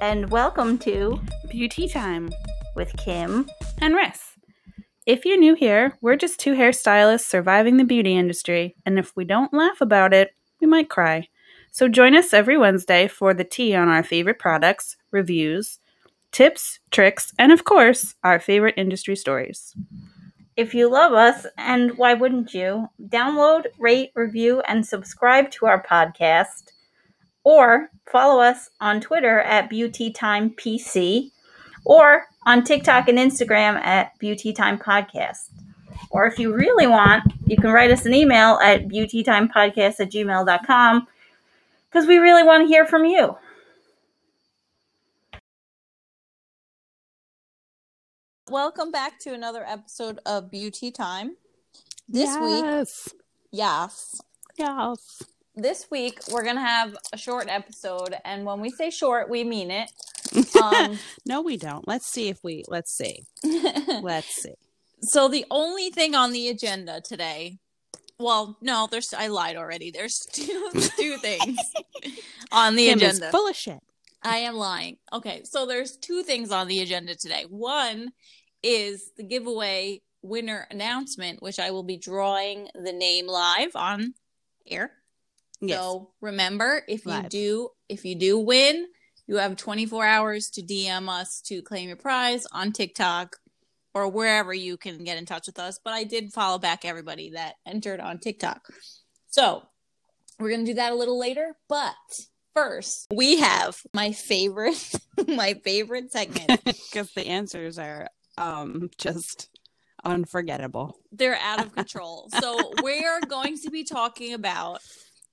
And welcome to Beauty Time with Kim. and Riss. If you're new here, we're just two hairstylists surviving the beauty industry, and if we don't laugh about it, we might cry. So join us every Wednesday for the tea on our favorite products, reviews, tips, tricks, and of course, our favorite industry stories. If you love us, and why wouldn't you, download, rate, review, and subscribe to our podcast, or follow us on Twitter at BeautyTimePC, or on TikTok and Instagram at BeautyTime Podcast. Or if you really want, you can write us an email at beautytimepodcast at gmail.com because we really want to hear from you. Welcome back to another episode of Beauty Time. This week, yes. yes, Yes. This week we're gonna have a short episode, and when we say short, we mean it. Um, no, we don't. Let's see if we. Let's see. Let's see. so the only thing on the agenda today, well, no, there's I lied already. There's two two things on the Kim agenda. full of shit. I am lying. Okay, so there's two things on the agenda today. One is the giveaway winner announcement, which I will be drawing the name live on air. Yes. So remember, if you Live. do if you do win, you have 24 hours to DM us to claim your prize on TikTok or wherever you can get in touch with us. But I did follow back everybody that entered on TikTok. So we're gonna do that a little later, but first we have my favorite my favorite segment. because the answers are um just unforgettable. They're out of control. So we're going to be talking about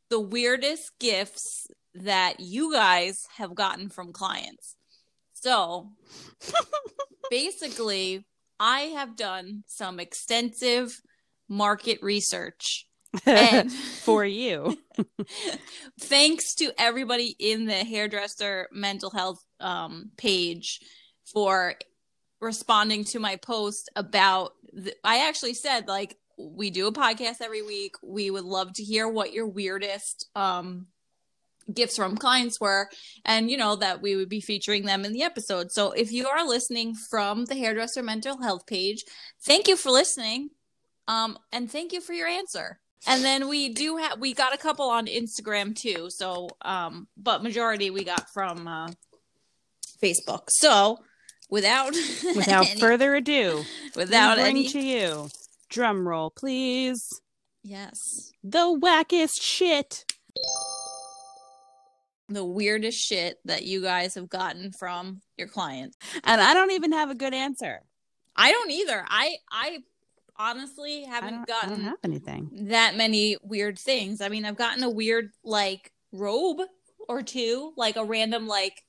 the weirdest gifts that you guys have gotten from clients. So basically, I have done some extensive market research. And For you. thanks to everybody in the hairdresser mental health um, page for responding to my post about the, i actually said like we do a podcast every week. We would love to hear what your weirdest um gifts from clients were and you know that we would be featuring them in the episode. So if you are listening from the hairdresser mental health page thank you for listening um and thank you for your answer. And then we do have we got a couple on instagram too. So um but majority we got from uh facebook. So without Without any- further ado, without any to you. Drum roll, please. yes The wackest shit. the weirdest shit that you guys have gotten from your clients And I don't even have a good answer. i don't either i i honestly haven't I gotten don't have anything. that many weird things. I mean, I've gotten a weird like robe or two, like a random like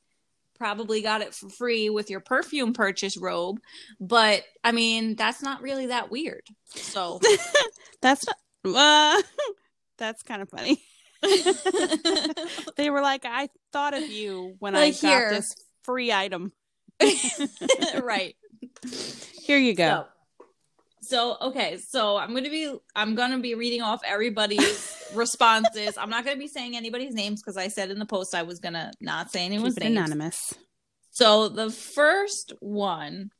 probably got it for free with your perfume purchase robe, but I mean, that's not really that weird. So That's not, uh, that's kind of funny. they were like, I thought of you when Like, I got here. this free item. right. Here you go. So, so okay, so I'm gonna be I'm gonna be reading off everybody's responses. I'm not gonna be saying anybody's names because I said in the post I was gonna not say anyone's Keep it names. anonymous. So the first one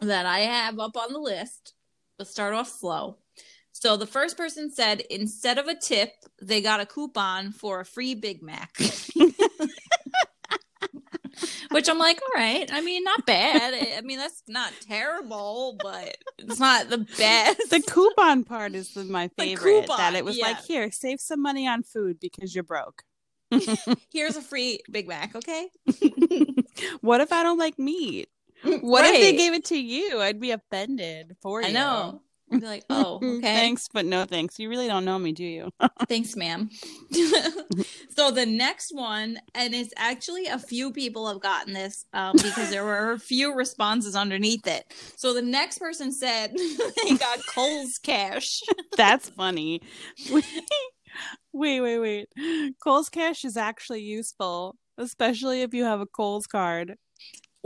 that I have up on the list, let's start off slow. So the first person said instead of a tip, they got a coupon for a free Big Mac. Which I'm like, all right. I mean, not bad. I mean, that's not terrible, but it's not the best. The coupon part is the, my favorite. that it was yeah. like, here, save some money on food because you're broke. Here's a free Big Mac, okay? what if I don't like meat? What if they gave it to you? I'd be offended for you. I know. I'd be like, oh, okay. Thanks, but no thanks. You really don't know me, do you? Thanks, ma'am. so the next one, and it's actually a few people have gotten this um, because there were a few responses underneath it. So the next person said they got Kohl's cash. That's funny. Wait, wait, wait. Kohl's Cash is actually useful, especially if you have a Kohl's card.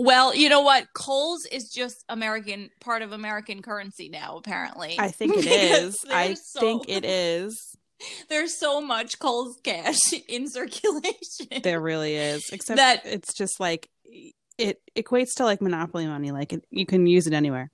Well, you know what? Kohl's is just American part of American currency now, apparently. I think it is. I so- think it is. There's so much Kohl's cash in circulation. There really is. Except That- it's just like it equates to like monopoly money. Like it, you can use it anywhere.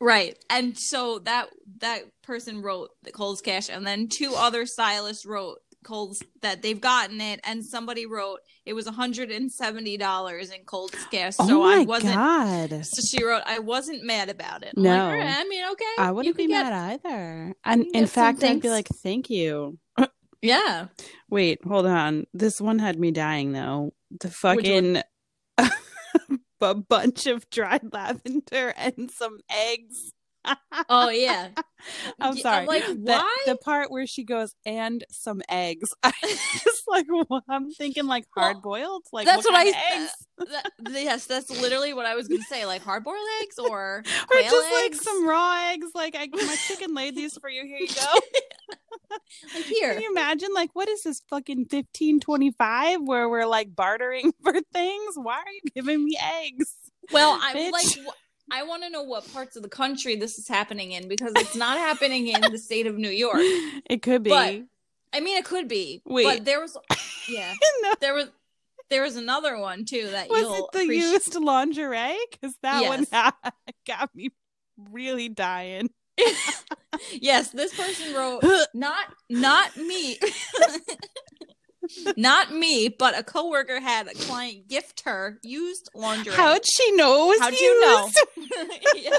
Right. And so that that person wrote the Kohl's cash and then two other stylists wrote Kohl's that they've gotten it and somebody wrote it was $170 in Kohl's cash. So oh my I wasn't god! so she wrote I wasn't mad about it. No. like, "All right, I mean, okay. I wouldn't be get- mad either. And in fact, I'd be like, "Thank you." Yeah. Wait, hold on. This one had me dying though. The fucking a bunch of dried lavender and some eggs. Oh yeah. I'm sorry. like, The- why? The, part where she goes and some eggs. I just like I'm thinking like hard boiled. Like that's what, what I- eggs? That- yes, that's literally what I was going to say like hard boiled eggs or Or just like some raw eggs. Like I, my chicken laid these for you. Here you go. like here. Can you imagine? Like, what is this fucking fifteen twenty five where we're like bartering for things? Why are you giving me eggs? Well, I Bitch. like. wh- I want to know what parts of the country this is happening in because it's not happening in the state of New York. It could be. But- I mean, it could be. Wait. but there was, yeah, No. there was, there was another one too that Was it the appreciate. used lingerie? Because that one Yes. got me really dying. yes, this person wrote not not me, not me, but a coworker had a client gift her used lingerie. How'd she know it was How'd you know? used? yeah.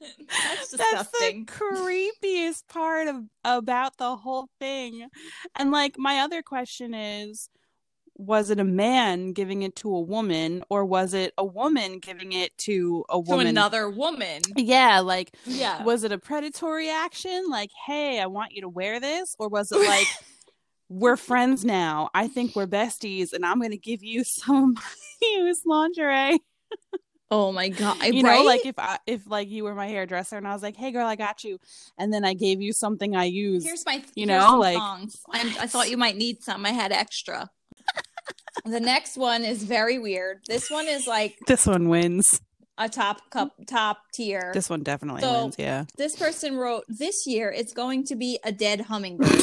That's That's the creepiest part of about the whole thing. And like my other question is was it a man giving it to a woman or was it a woman giving it to a woman to another woman. Yeah, like Yeah. was it a predatory action like hey, I want you to wear this or was it like we're friends now. I think we're besties and I'm going to give you some of my used lingerie. oh my god! you right? know like if i if like you were my hairdresser and i was like hey girl i got you and then i gave you something i use here's my you here's know, like- I thought you might need some. I had extra. the next one is very weird. This one is like this one wins a top cup top tier. this one definitely So- wins yeah this person wrote this year it's going to be a dead hummingbird.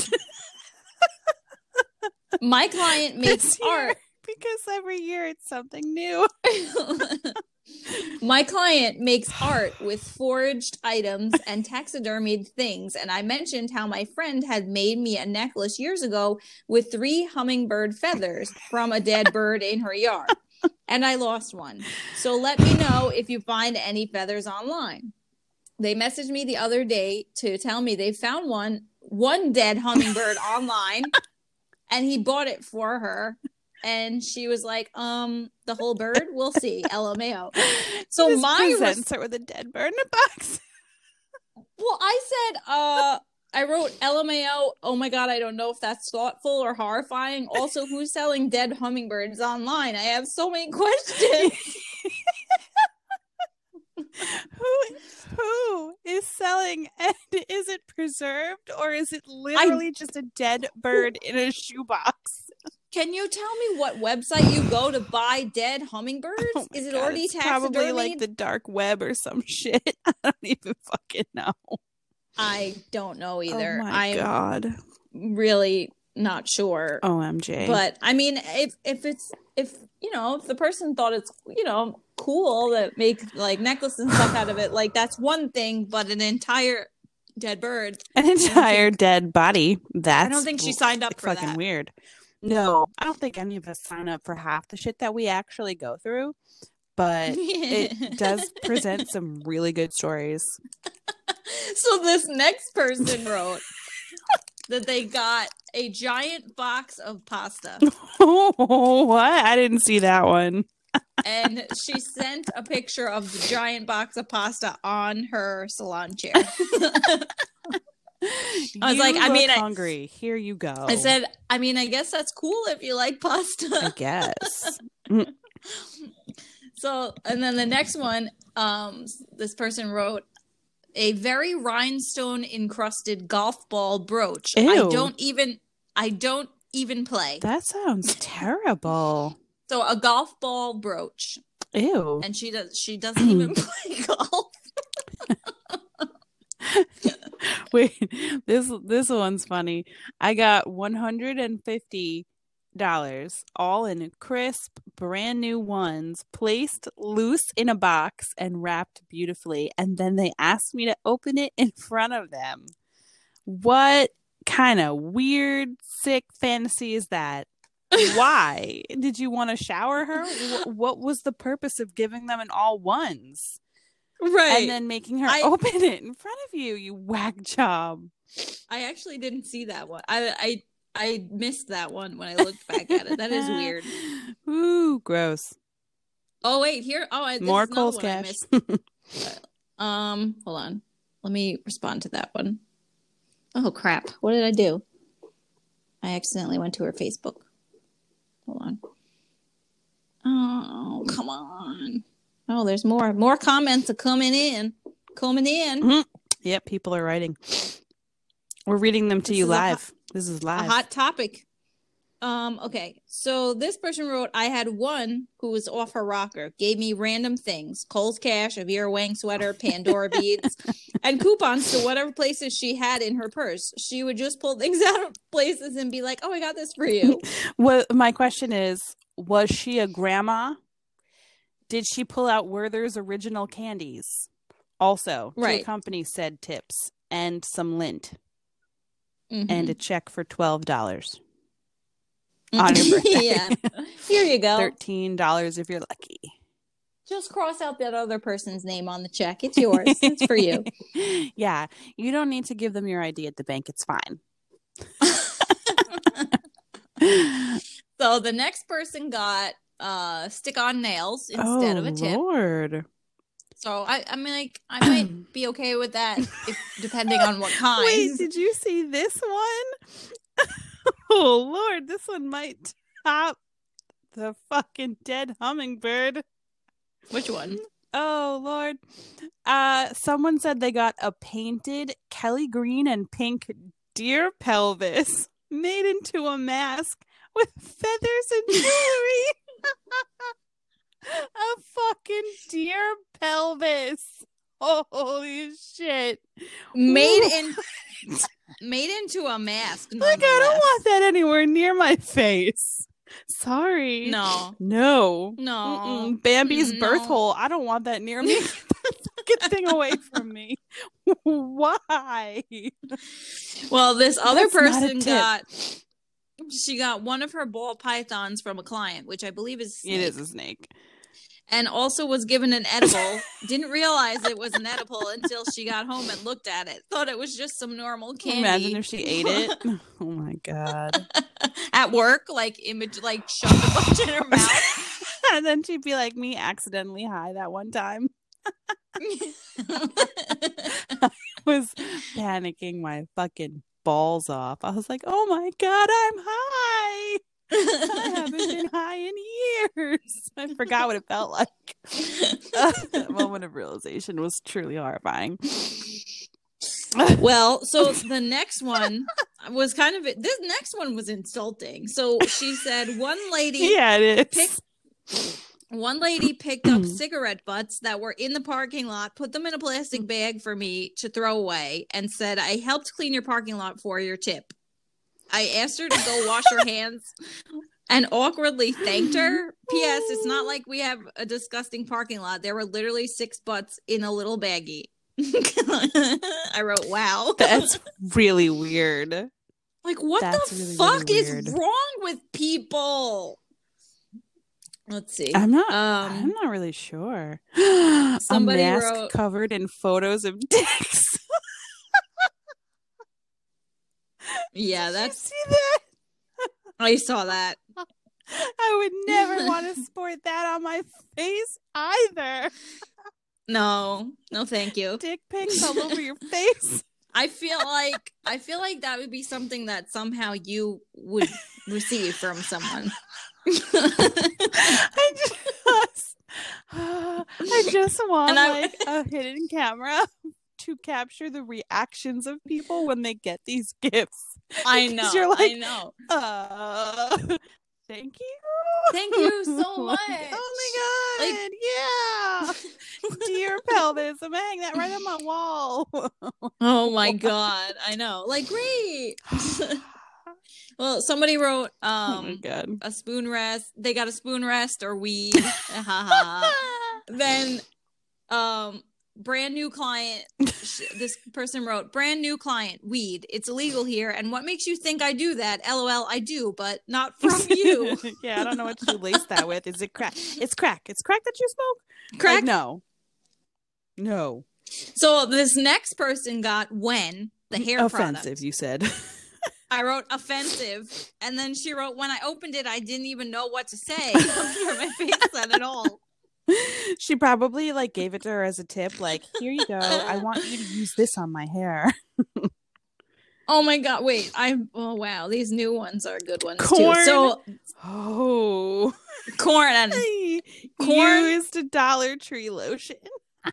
My client makes year. art. because every year it's something new My client makes art with forged items and taxidermied things, and I mentioned how my friend had made me a necklace years ago with three hummingbird feathers from a dead bird in her yard, and I lost one. So let me know if you find any feathers online. They messaged me the other day to tell me they found one one dead hummingbird online, and he bought it for her. And she was like, "Um, the whole bird. We'll see." LMAO. So Just my res- presents her with a dead bird in a box Well, I said, uh, I wrote LMAO. Oh my god, I don't know if that's thoughtful or horrifying. Also, who's selling dead hummingbirds online? I have so many questions. who who is selling and is it preserved or is it literally just a dead bird in a shoebox Can you tell me what website you go to buy dead hummingbirds? Oh Is it God, already probably like the dark web or some shit i don't even fucking know I don't know oh either. oh my I'm god really not sure. omg But I mean, if if it's if you know if the person thought it's you know cool that make like necklaces and stuff out of it, like that's one thing. But an entire dead bird, an entire dead body. That's I don't think she signed up for fucking that. weird. No. I don't think any of us sign up for half the shit that we actually go through but it does present some really good stories. So this next person wrote that they got a giant box of pasta. Oh what? I didn't see that one and she sent a picture of the giant box of pasta on her salon chair. I was You like, I mean, I- hungry here you go I said, I mean, I guess that's cool if you like pasta. i guess so, and then the next one, um, this person wrote a very rhinestone encrusted golf ball brooch. I don't even, I don't even play. that sounds terrible So a golf ball brooch, ew and she does, she doesn't even play golf. Wait, this this one's funny. I got one hundred and fifty dollars, all in crisp, brand new ones, placed loose in a box and wrapped beautifully. And then they asked me to open it in front of them. What kind of weird, sick fantasy is that? Why did you want to shower her? What was the purpose of giving them an all ones right. and then making her I- open it in front of you? You whack job. I actually didn't see that one. I I I missed that one when I looked back at it. That is weird. Ooh, gross. Oh wait, here. Oh, I, More Kohl's cash. Um, hold on. Let me respond to that one. Oh crap! What did I do? I accidentally went to her Facebook. Hold on. Oh, come on. Oh, there's more. More comments are coming in. Coming in. Mm-hmm. Yep, people are writing. We're reading them to This you a hot- live. this is a live. hot topic. Um, okay. So this person wrote, I had one who was off her rocker, gave me random things, Kohl's cash, a Vera Wang sweater, Pandora beads, and coupons to whatever places she had in her purse. She would just pull things out of places and be like, Oh, I got this for you. What my question is, was she a grandma? Did she pull out Werther's original candies? Also, to Right. accompany said tips and some lint Mhm. and a check for twelve dollars. On your birthday. yeah. Here you go. Thirteen dollars if you're lucky. Just cross out that other person's name on the check. It's yours. it's for you. yeah, you don't need to give them your ID at the bank. It's fine. So the next person got uh stick on nails instead oh, of a tip. Lord. So I I mean like I might be okay with that if depending on what kind. Wait, did you see this one? Oh Lord, this one might top the fucking dead hummingbird. Which one? Oh Lord. Uh someone said they got a painted Kelly green and pink deer pelvis made into a mask with feathers and jewelry. a fucking deer pelvis. Holy shit. Made in made into a mask. Like, I don't want that anywhere near my face. Sorry. No. No. No. Mm-mm. Bambi's No. birth hole. I don't want that near me. Get that thing away from me. Why? Well, this other That's person got she got one of her ball pythons from a client, which I believe is It is a snake. And also was given an edible. Didn't realize it was an edible until she got home and looked at it. Thought it was just some normal candy. Imagine if she ate it. Oh my god. at work, like image, like shoved a bunch in her mouth. and then she'd be like me accidentally high that one time. I was panicking my fucking balls off. I was like, "Oh my god, I'm high." I haven't been high in years. I forgot what it felt like. that moment of realization was truly horrifying. well, so the next one was kind of this next one was insulting. So she said one lady yeah, it Pick- is. one lady picked up cigarette butts that were in the parking lot, put them in a plastic bag for me to throw away, and said, I helped clean your parking lot for your tip. I asked her to go wash her hands and awkwardly thanked her. P.S. It's not like we have a disgusting parking lot. There were literally six butts in a little baggie. I wrote, wow. That's really weird. Like, what That's the really, really fuck is weird. wrong with people? Let's see. I'm not. Um, I'm not really sure. somebody a mask wrote- covered in photos of dicks. Yeah, that's. you see that? I saw that. I would never want to sport that on my face either. No, no, thank you. Dick pics all over your face. I feel like I feel like that would be something that somehow you would receive from someone. I just, I just want I- like a hidden camera to capture the reactions of people when they get these gifts. I know. you're I like- know. Uh, Thank you. Thank you so much. oh my god. yeah. Deer pelvis. I'm gonna hang that right on my wall. Oh my god, I know. Like great. well, somebody wrote oh um god. a spoon rest. They got a spoon rest or weed. Then um brand new client this person wrote brand new client weed it's illegal here and what makes you think i do that lol i do but not from you yeah, I don't know what you lace that with. Is it crack? It's crack. It's crack that you smoke? crack Like, no. No. so this next person got when the hair Offensive, product. you said. i wrote offensive and then she wrote when i opened it i didn't even know what to say i'm sure my face said it all she probably like gave it to her as a tip, like, here you go. I want you to use this on my hair. oh my god wait i'm oh wow these new ones are good ones Corn. too so Oh. corn and Corn. Used a Dollar Tree lotion.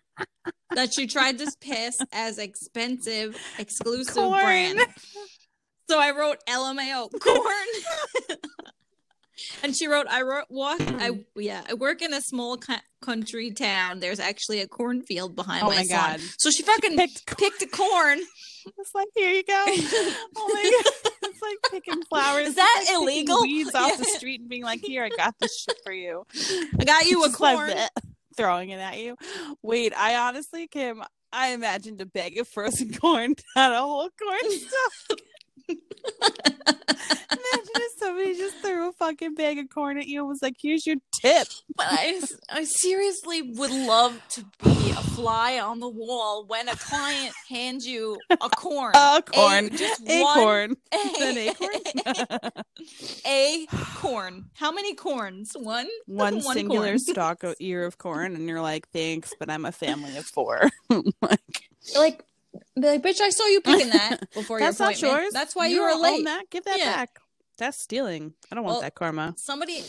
that she tried to pass as expensive exclusive Corn. brand. So I wrote LMAO corn. And she wrote I wrote walk mm-hmm. I yeah, I work in a small co- country town. There's actually a cornfield behind Oh my, my. God. So she fucking picked corn. picked a corn. It's like, here you go. Oh my god. It's like picking flowers. Is that like illegal? Weeds off the street and being like, here, I got this shit for you. I got you a like corn. throwing it at you. Wait, I honestly, Kim, I imagined a bag of frozen corn, not a whole corn stalk. Somebody just threw a fucking bag of corn at you and was like, here's your tip. But I, I seriously would love to be a fly on the wall when a client hands you a corn. A corn. just A one- corn. A, An acorn? a corn. How many corns? One? One, One singular corn. stalk of ear of corn, and you're like, thanks, but I'm a family of four. like, Like, be like, bitch, I saw you picking that before that's your not appointment. yours. That's why you you were late. That. Give that Yeah. back. That's stealing. I don't want that karma. Somebody,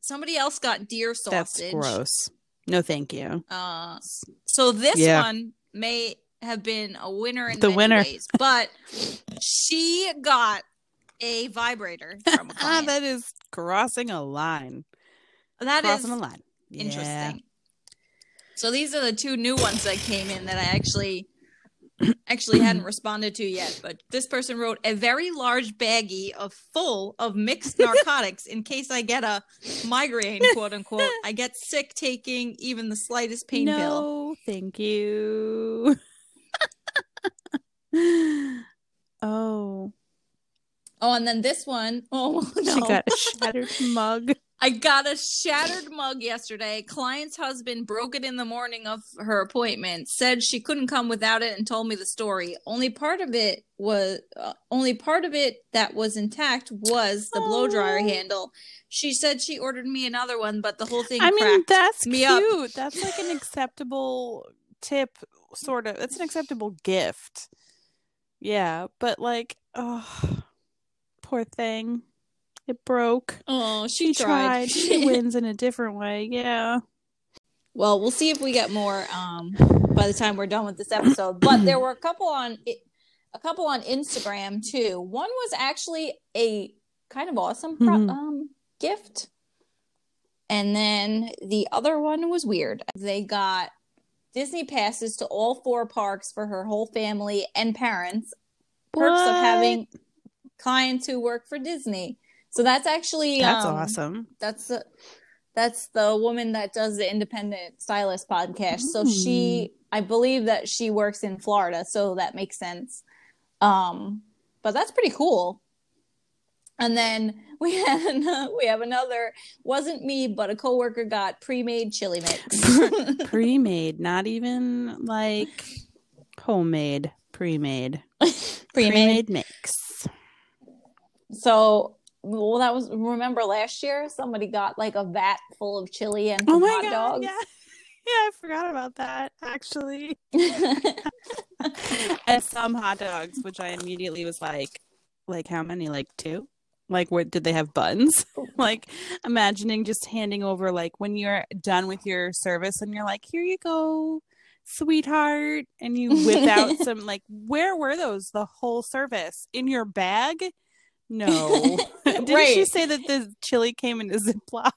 somebody else got deer sausage. That's gross. No, thank you. Uh, so this Yeah. one may have been a winner in The winner. ways, but she got a vibrator from a Ah, client. that is crossing a line. that is crossing a line. Yeah. interesting. So these are the two new ones that came in that I actually actually hadn't responded to yet. But this person wrote a very large baggie of full of mixed narcotics in case I get a migraine, quote unquote. I get sick taking even the slightest pain pill. no, thank you. oh, Oh, and then this one, oh no. she got a shattered mug. I got a shattered mug yesterday. Client's husband broke it in the morning of her appointment. Said she couldn't come without it and told me the story. Only part of it was uh, only part of it that was intact was the blow dryer Oh. handle. She said she ordered me another one, but the whole thing I mean, that's me up. cute. That's like an acceptable tip, sort of. It's an acceptable gift. Yeah, but like, oh, poor thing. It broke. oh, She she, tried. She wins in a different way. Yeah. well, we'll see if we get more um by the time we're done with this episode. But there were a couple on a couple on Instagram too. One was actually a kind of awesome pro- Mhm. um gift. And then the other one was weird. They got Disney passes to all four parks for her whole family and parents. Perks of having clients who work for Disney. So that's actually That's um, awesome. that's the that's the woman that does the independent stylist podcast so Hmm. she i believe that she works in florida so that makes sense um but that's pretty cool and then we had we have another wasn't me but a coworker got pre-made chili mix Pre-made, not even like homemade. Pre-made. pre-made mix. so well that was remember last year somebody got like a vat full of chili and Oh my hot god! dogs Yeah, yeah, I forgot about that actually. and some hot dogs, which I immediately was like, like how many? Like two? Like what? Did they have buns? like imagining just handing over like when you're done with your service and you're like, here you go, sweetheart, and you whip out some like where were those the whole service in your bag? No, Didn't right. she say that the chili came in a Ziploc?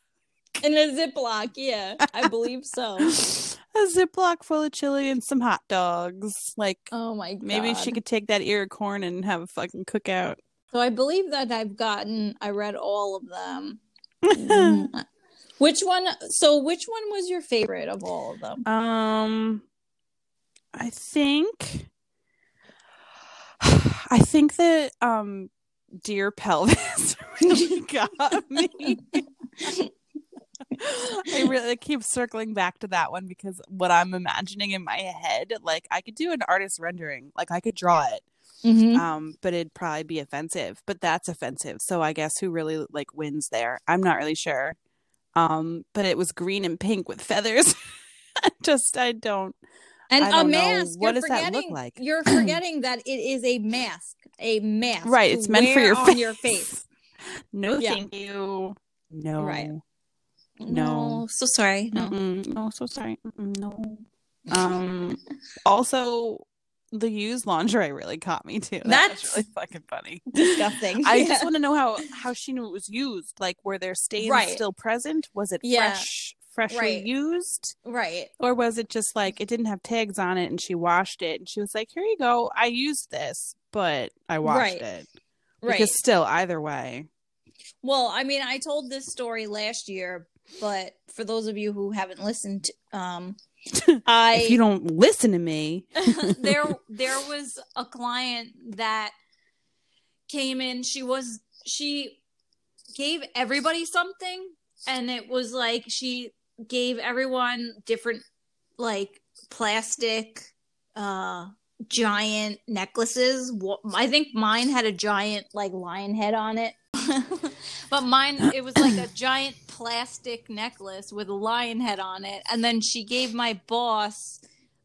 in a Ziploc. Yeah, I believe so. A Ziploc full of chili and some hot dogs. Like Oh my god. maybe she could take that ear of corn and have a fucking cookout. So I believe that I've gotten. I read all of them. Mm. which one? So which one was your favorite of all of them? Um, I think, I think that um, deer pelvis really got me. I really keep circling back to that one because what I'm imagining in my head, like I could do an artist rendering, like I could draw it, Mm-hmm. um, but it'd probably be offensive. But that's offensive, so I guess who really like wins there? I'm not really sure. Um, but it was green and pink with feathers. Just I don't. And I a don't know. mask. What you're does that look forgetting- like? You're forgetting that it is a mask. A mask. Right, it's meant for your on face. your face. No, Yeah. thank you. No. Right. No. so sorry. No. Mm-mm. No, so sorry. Mm-mm, no. Um. Also, the used lingerie really caught me too. That That's- was really fucking funny. Disgusting. I Yeah. just want to know how how she knew it was used. Like, were there stains Right. still present? Was it Yeah. fresh, freshly Right. used, right. or was it just like it didn't have tags on it and she washed it and she was like, "Here you go, I used this, but I washed Right. it." Right. Because still, either way, Well, I mean, I told this story last year, but for those of you who haven't listened, um, I if you don't listen to me, there there was a client that came in. She was she gave everybody something, and it was like she gave everyone different like plastic uh giant necklaces. I think mine had a giant like lion head on it. but mine it was like a giant plastic necklace with a lion head on it and then she gave my boss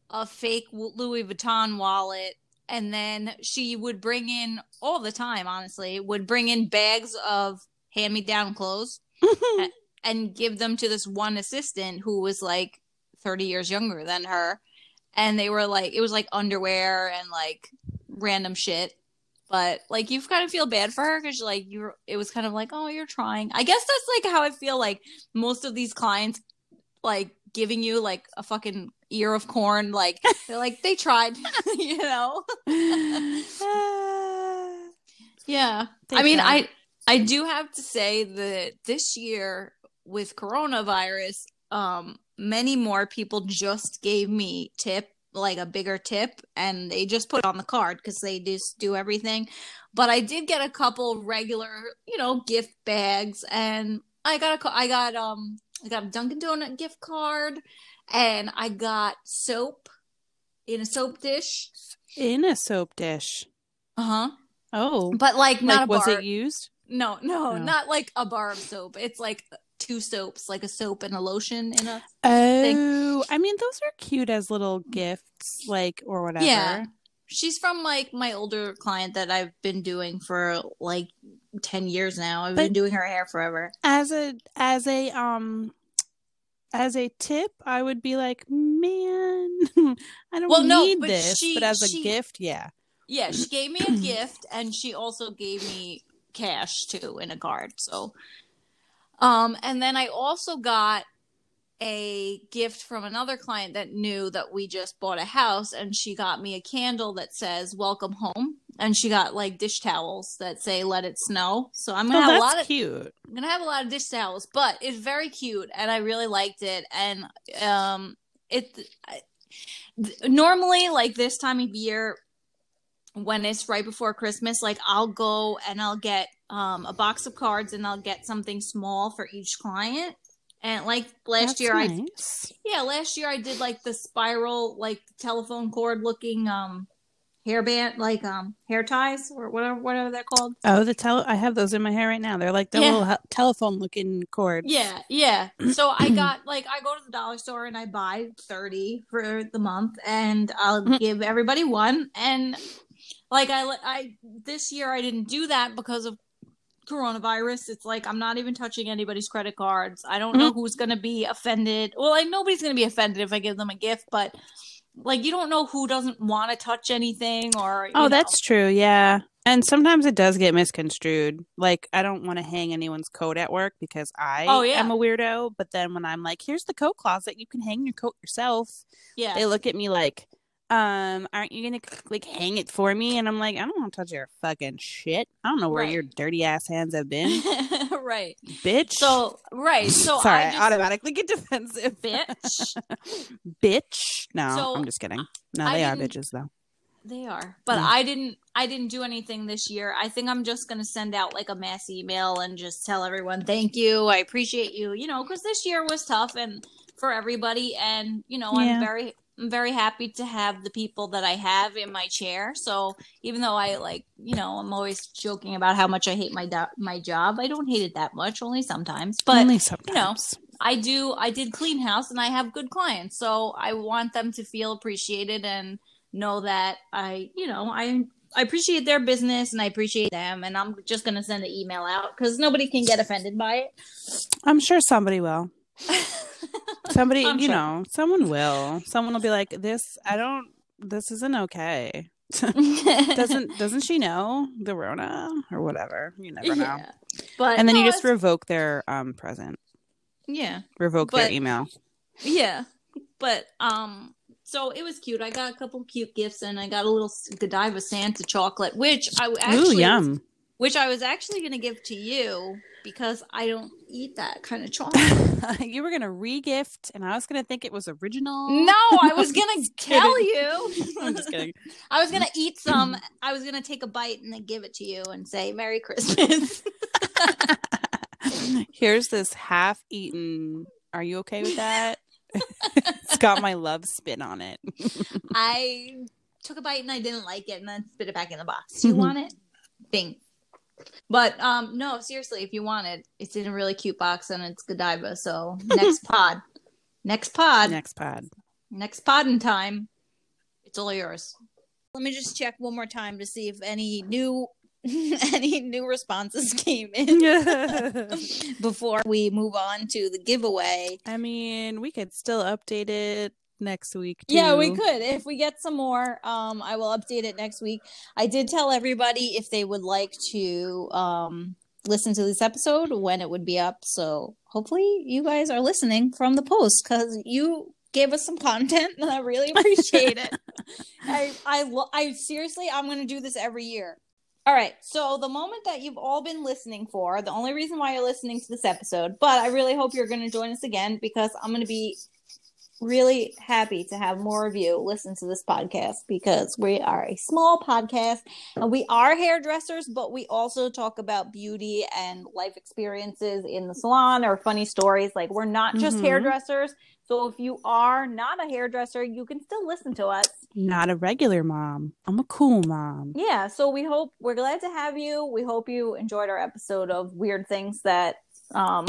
a fake Louis Vuitton wallet and then she would bring in all the time honestly would bring in bags of hand me down clothes and give them to this one assistant who was like 30 years younger than her. And they were like it was like underwear and like random shit. But like you kind of feel bad for her because like you're it was kind of like oh you're trying. I guess that's like how i feel like most of these clients like giving you like a fucking ear of corn like they're like they tried you know? Yeah. I mean tried. i i do have to say that this year with coronavirus um many more people just gave me tip like a bigger tip and they just put it on the card because they just do everything but i did get a couple regular you know gift bags and i got a i got um i got a dunkin donut gift card and i got soap in a soap dish in a soap dish. uh-huh Oh, but like not like was bar it used? no, no No. not like a bar of soap it's like two soaps like a soap and a lotion in a Oh, I mean, those are cute as little gifts, like or whatever. Yeah. she's from like my older client that I've been doing for like 10 years now. I've But- been doing her hair forever. As a as a um as a tip, I would be like, man, I don't Well, no, need but this, she- but as a she- gift, yeah. Yeah, she gave me a gift and she also gave me cash too in a card. So um and then I also got a gift from another client that knew that we just bought a house and she got me a candle that says welcome home and she got like dish towels that say let it snow. So I'm going Oh, have a lot of cute. I'm gonna have a lot of dish towels, but it's very cute, and I really liked it. And um, it I, normally like this time of year, when it's right before Christmas, like I'll go and I'll get um a box of cards, and I'll get something small for each client. And like last That's year, I yeah, last year I did like the spiral, like telephone cord looking um hairband, like um hair ties or whatever, whatever they're called. Oh, the tele I have those in my hair right now. They're like the Yeah. little telephone looking cords. Yeah, yeah. So I got like I go to the dollar store and I buy 30 for the month and I'll Mhm. give everybody one and like I I this year I didn't do that because of coronavirus. It's like I'm not even touching anybody's credit cards. I don't know mm-hmm. who's going to be offended. Well, like nobody's going to be offended if I give them a gift, but like you don't know who doesn't want to touch anything or Oh, know. that's true. Yeah. And sometimes it does get misconstrued. Like I don't want to hang anyone's coat at work because I Oh, yeah. am a weirdo. But then when I'm like, "Here's the coat closet. You can hang your coat yourself," Yeah. they look at me like, "Um, aren't you gonna like hang it for me?" And I'm like, "I don't want to touch your fucking shit. I don't know where Right. your dirty ass hands have been, right. bitch." So right. So sorry, I just, automatically get defensive, bitch. bitch. No, So, I'm just kidding. No, they are bitches though. They are. But. I didn't I didn't do anything this year. I think I'm just going to send out like a mass email and just tell everyone thank you. I appreciate you, you know, cuz this year was tough and for everybody and you know, Yeah. I'm very I'm very happy to have the people that I have in my chair. So even though I like, you know, I'm always joking about how much I hate my do- my job, I don't hate it that much, only sometimes. But Only sometimes. I do I did clean house and I have good clients. So I want them to feel appreciated and know that I, you know, I I appreciate their business and I appreciate them and I'm just going to send an email out cuz nobody can get offended by it. I'm sure somebody will. Somebody, I'm you sure. know, someone will. Someone will be like, "This, I don't. This isn't okay." Doesn't doesn't she know the Rona or whatever? You never know. Yeah. But And then no, you just it's- revoke their um present, yeah. revoke But- their email. Yeah. But um so it was cute. I got a couple cute gifts and I got a little Godiva Santa chocolate which I actually Ooh, yum! Which I was actually going to give to you because I don't eat that kind of chocolate. you were gonna regift, and I was gonna think it was original. No, I was gonna tell kidding. you. I'm just kidding. I was gonna eat some. I was gonna take a bite and then give it to you and say Merry Christmas. Here's this half-eaten. Are you okay with that? it's got my love spin on it. I took a bite and I didn't like it and then spit it back in the box. Do You Mhm. want it? Bing. But um no, seriously, if you want it, it's in a really cute box and it's Godiva. So next pod, next pod, Next pod. next pod in time, it's all yours. Let me just check one more time to see if any new any new responses came in before we move on to the giveaway. I mean, we could still update it next week. Too. Yeah, we could. If we get some more, um, I will update it next week. I did tell everybody if they would like to um listen to this episode when it would be up. So hopefully you guys are listening from the post because you gave us some content and I really appreciate it. I I I seriously I'm gonna do this every year. All right, so the moment that you've all been listening for, the only reason why you're listening to this episode, but I really hope you're going to join us again because I'm going to be really happy to have more of you listen to this podcast because we are a small podcast and we are hairdressers, but we also talk about beauty and life experiences in the salon or funny stories. Like we're not just Mhm. hairdressers. So if you are not a hairdresser, you can still listen to us. Not a regular mom. I'm a cool mom. Yeah, so we hope we're glad to have you. We hope you enjoyed our episode of weird things that um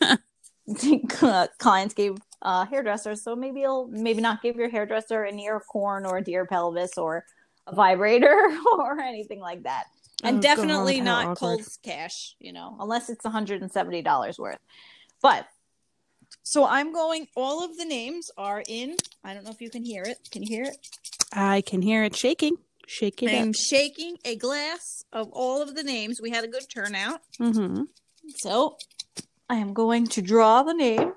clients gave uh hairdressers. So maybe you'll maybe not give your hairdresser an ear of corn or a deer pelvis or a vibrator or anything like that. And Oh, definitely not cold cash, you know, unless it's $170 worth. But so I'm going all of the names are in I don't know if you can hear it. Can you hear it? I can hear it shaking. Shaking. I'm up. shaking a glass of all of the names. We had a good turnout. Mm-hmm. So I am going to draw the name.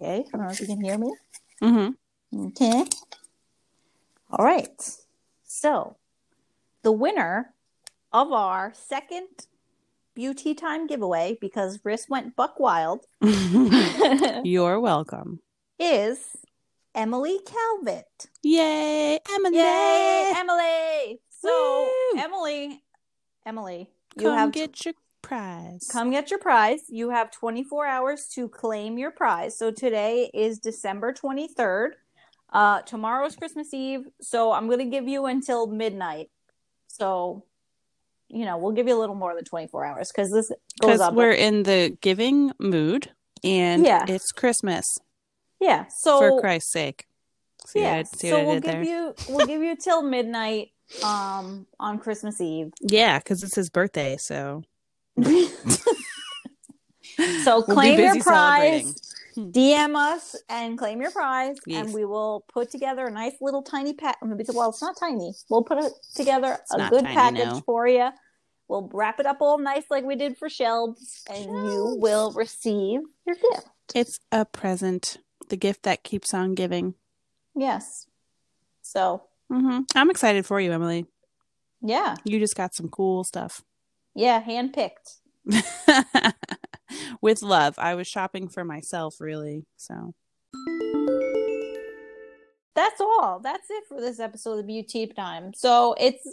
Okay, I don't know if you can hear me. Mm-hmm. Okay. All right. So the winner of our second beauty time giveaway, because Riss went buck wild, You're welcome. is Emily Calvert. Yay, Emily! Yay, Emily! So Woo! Emily, Emily, you Come have get your prize. Come get your prize. You have 24 hours to claim your prize. So today is December 23rd. Uh, tomorrow is Christmas Eve. So I'm going to give you until midnight. So, you know, we'll give you a little more than 24 hours because this goes up. we're in the giving mood, and Yeah. it's Christmas yeah. So, for Christ's sake. See yeah. So we'll give there? you, we'll give you till midnight, um, on Christmas Eve. Yeah, because it's his birthday, so So We'll claim your prize. DM us and claim your prize, Yes. and we will put together a nice little tiny pack. Well, it's not tiny. We'll put it together It's a good tiny, package no. for you. We'll wrap it up all nice like we did for Shelbs, and you will receive your gift. It's a present, the gift that keeps on giving. Yes. So hmm I'm excited for you, Emily. yeah, You just got some cool stuff. Yeah, handpicked. With love. I was shopping for myself, really. So, That's all. That's it for this episode of Beauty Time. So it's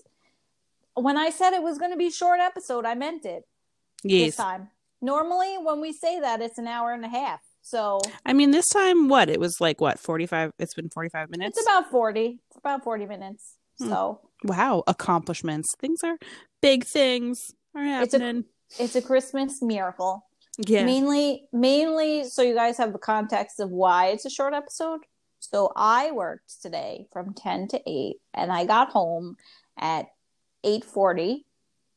when I said it was going to be a short episode, I meant it this yes. time. Normally, when we say that, it's an hour and a half. So I mean, this time, what? It was like, what, 45? It's been 45 minutes? it's about 40. It's about 40 minutes. Hmm. So wow, accomplishments. Things are big things are It's a- it's a Christmas miracle. yeah. Mainly, mainly, so you guys have the context of why it's a short episode. So I worked today from 10 to 8 and I got home at 8:40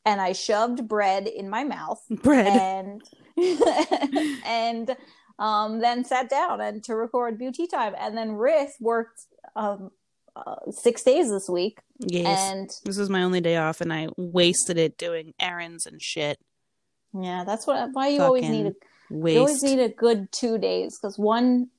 and I shoved bread in my mouth Bread. and and um, then sat down and to record beauty time and then Riss worked um, uh, six days this week yes. and this was my only day off, and I wasted it doing errands and shit. yeah that's what why you always need a Waste. you always need a good two days because one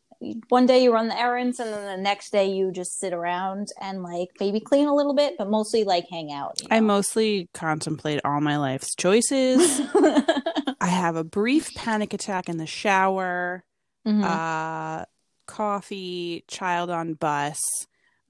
one day you run the errands and then the next day you just sit around and like maybe clean a little bit but mostly like hang out you I mostly contemplate all my life's choices. I have a brief panic attack in the shower. Mhm. uh coffee child on bus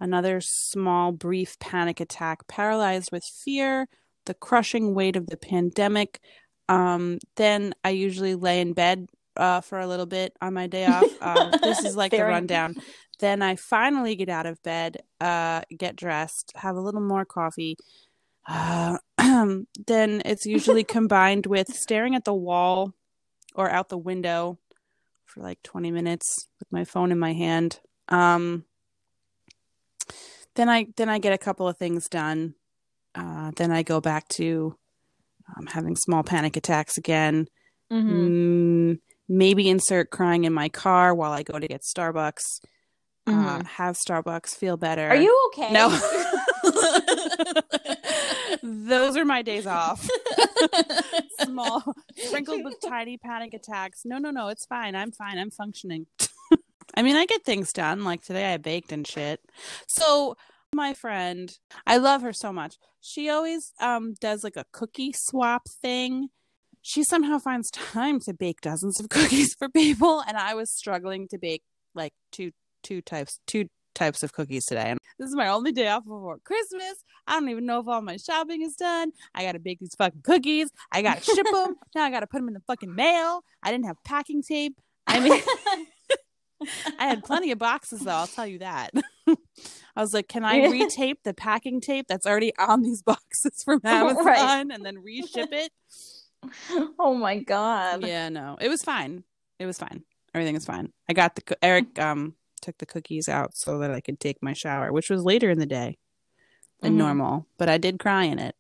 another small brief panic attack paralyzed with fear the crushing weight of the pandemic. Um then i usually lay in bed uh for a little bit on my day off. Um, this is like the rundown. Then i finally get out of bed uh get dressed have a little more coffee. Uh, then it's usually combined with staring at the wall or out the window for like 20 minutes with my phone in my hand. Um, then I then I get a couple of things done. Uh, then I go back to um, having small panic attacks again. Mhm. Mm, maybe insert crying in my car while I go to get Starbucks. Uh, Mhm. have Starbucks, feel better. are you okay No. Those are my days off. Small, sprinkled with tiny panic attacks. No, no, no, it's fine. I'm fine. I'm functioning. I mean, I get things done. Like today, I baked and shit. So, my friend, I love her so much. She always um does like a cookie swap thing. She somehow finds time to bake dozens of cookies for people, and I was struggling to bake like two two types two types of cookies today. And this is my only day off before Christmas. I don't even know if all my shopping is done. I got to bake these fucking cookies. I got to ship them. now I got to put them in the fucking mail. I didn't have packing tape. I mean, I had plenty of boxes though. I'll tell you that. I was like, can I retape the packing tape that's already on these boxes from Amazon Right. and then reship it? oh my god yeah, no, it was fine. It was fine. Everything is fine. I got the Eric um took the cookies out so that I could take my shower, which was later in the day than Mhm. normal, but I did cry in it.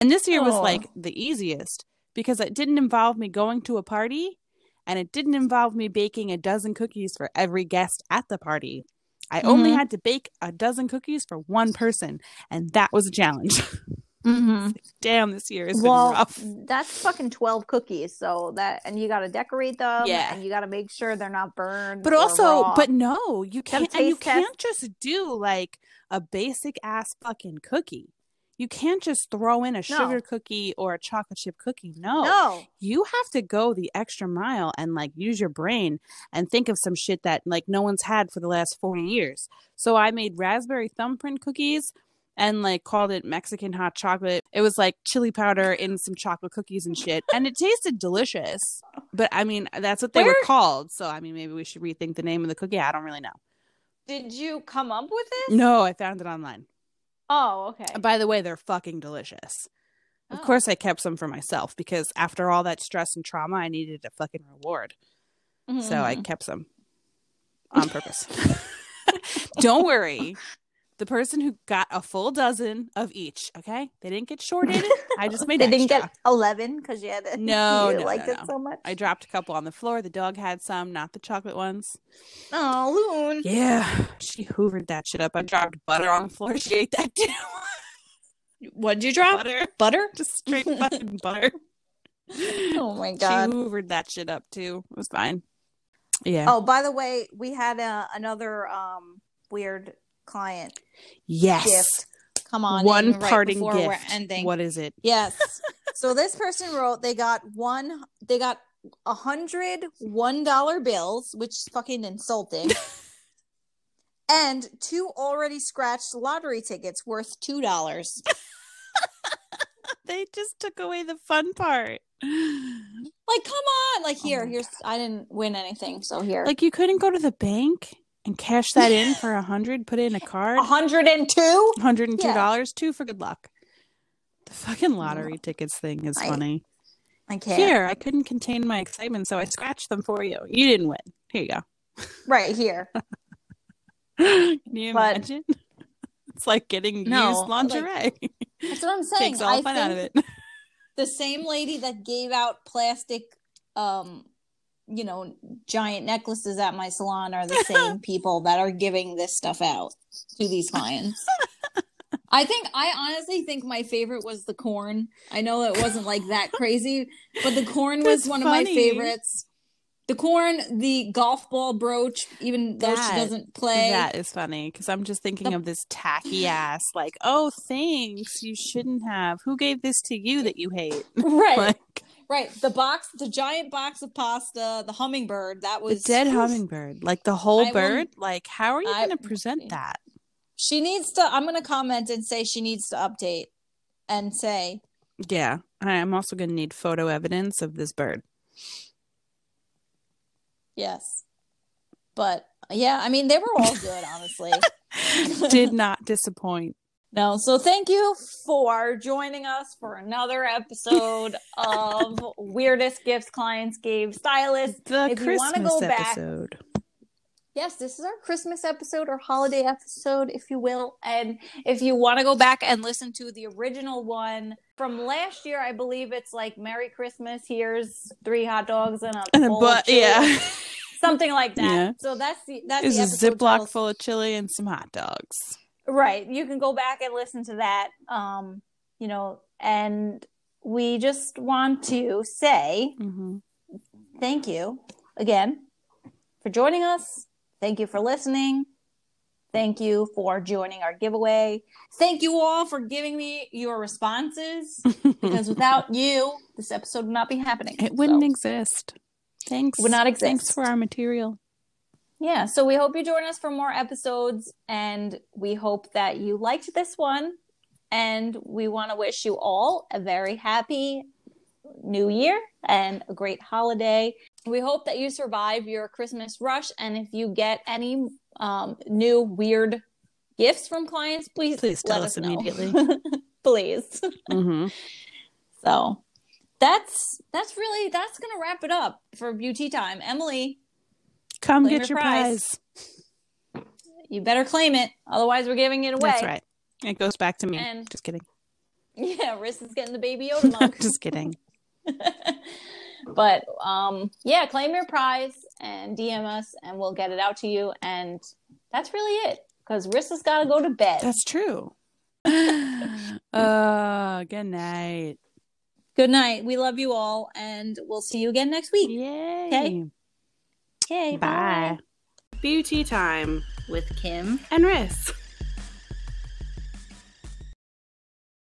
and this year was like the easiest because it didn't involve me going to a party and it didn't involve me baking a dozen cookies for every guest at the party. I only Mhm. had to bake a dozen cookies for one person, and that was a challenge. mm-hmm. Damn, this year has well been rough. that's fucking 12 cookies so that and you got to decorate them Yeah. and you got to make sure they're not burned But also, raw. but no, you can't. And you test. can't just do like a basic ass fucking cookie. You can't just throw in a No. sugar cookie or a chocolate chip cookie. No. no You have to go the extra mile and like use your brain and think of some shit that like no one's had for the last 40 years. So I made raspberry thumbprint cookies and like called it Mexican hot chocolate. It was like chili powder in some chocolate cookies and shit. And it tasted delicious. But I mean, that's what they were called. So I mean, maybe we should rethink the name of the cookie. I don't really know. did you come up with this No, I found it online. Oh okay By the way, they're fucking delicious. Of Oh. course, I kept some for myself because after all that stress and trauma, I needed a fucking reward. So I Mhm. kept some on purpose. Don't worry. The person who got a full dozen of each. Okay, they didn't get shorted. I just made they didn't get eleven because you had. No, you no, liked no, it so much. I dropped a couple on the floor. The dog had some, not the chocolate ones. oh, Loon. Yeah, she hoovered that shit up. I dropped butter on the floor. She ate that too. What'd you drop? butter, Butter? just straight fucking butter. Oh my god. She hoovered that shit up too. It was fine. Yeah. Oh, by the way, we had uh, another um weird client yes. gift. Come on, One right parting gift. What is it? Yes. so this person wrote they got one. They got a hundred one dollar bills, which is fucking insulting. and two already scratched lottery tickets worth two dollars. They just took away the fun part. Like, come on! Like oh here, Oh here's. I didn't win anything, so here. Like you couldn't go to the bank and cash that in for a hundred, put it in a card. a hundred and two. hundred and two dollars, two for good luck. The fucking lottery tickets thing is I funny. I can't. Here, I couldn't contain my excitement, so I scratched them for you. You didn't win. Here you go. Right here. Can you But- imagine? It's like getting No, used like- lingerie. That's what I'm saying. Takes all I fun think out of it. the same lady that gave out plastic um you know giant necklaces at my salon are the same people that are giving this stuff out to these clients i think i honestly think my favorite was the corn i know it wasn't like that crazy but the corn was That's one of my favorites the corn the golf ball brooch even though That- she doesn't play That is funny because I'm just thinking The- of this tacky ass, like, oh, thanks. You shouldn't have. Who gave this to you that you hate? right Like right the box the giant box of pasta the hummingbird that the was dead oof. hummingbird, like the whole I will- bird. Like, how are you going to present that? She needs to. I'm going to comment and say she needs to update and say, Yeah, I'm also going to need photo evidence of this bird. yes. But yeah, I mean, they were all good, honestly. Did not disappoint. No, so thank you for joining us for another episode of Weirdest Gifts Clients Gave Stylists. The If Christmas go back- Yes, this is our Christmas episode or holiday episode, if you will. And if you want to go back and listen to the original one from last year, I believe it's like Merry Christmas, here's three hot dogs and a And a bowl of butt, yeah. something like that. Yeah. So that's the that's It's the a episode Ziploc full of chili and some hot dogs. Right. You can go back and listen to that. Um, you know, and we just want to say hmm thank you again for joining us. Thank you for listening. Thank you for joining our giveaway. Thank you all for giving me your responses because without you, this episode would not be happening. it wouldn't So, exist. Thanks. would not exist. Thanks for our material. Yeah, so we hope you join us for more episodes and we hope that you liked this one and we want to wish you all a very happy new year and a great holiday. We hope that you survive your Christmas rush and if you get any um, new weird gifts from clients, please Please tell let us know. immediately. please. hmm So that's that's really that's gonna wrap it up for beauty time. Emily, Come Claim get your your prize. prize. you better claim it, otherwise we're giving it away. That's right. It goes back to me. And- Just kidding. Yeah, Riss is getting the baby Yoda mug. Just kidding. but um yeah, claim your prize and DM us and we'll get it out to you. And that's really it. Because Riss has gotta go to bed. That's true. uh, good night. Good night. We love you all and we'll see you again next week. Yay. Okay. Okay. Bye. Beauty time With Kim. And Riss.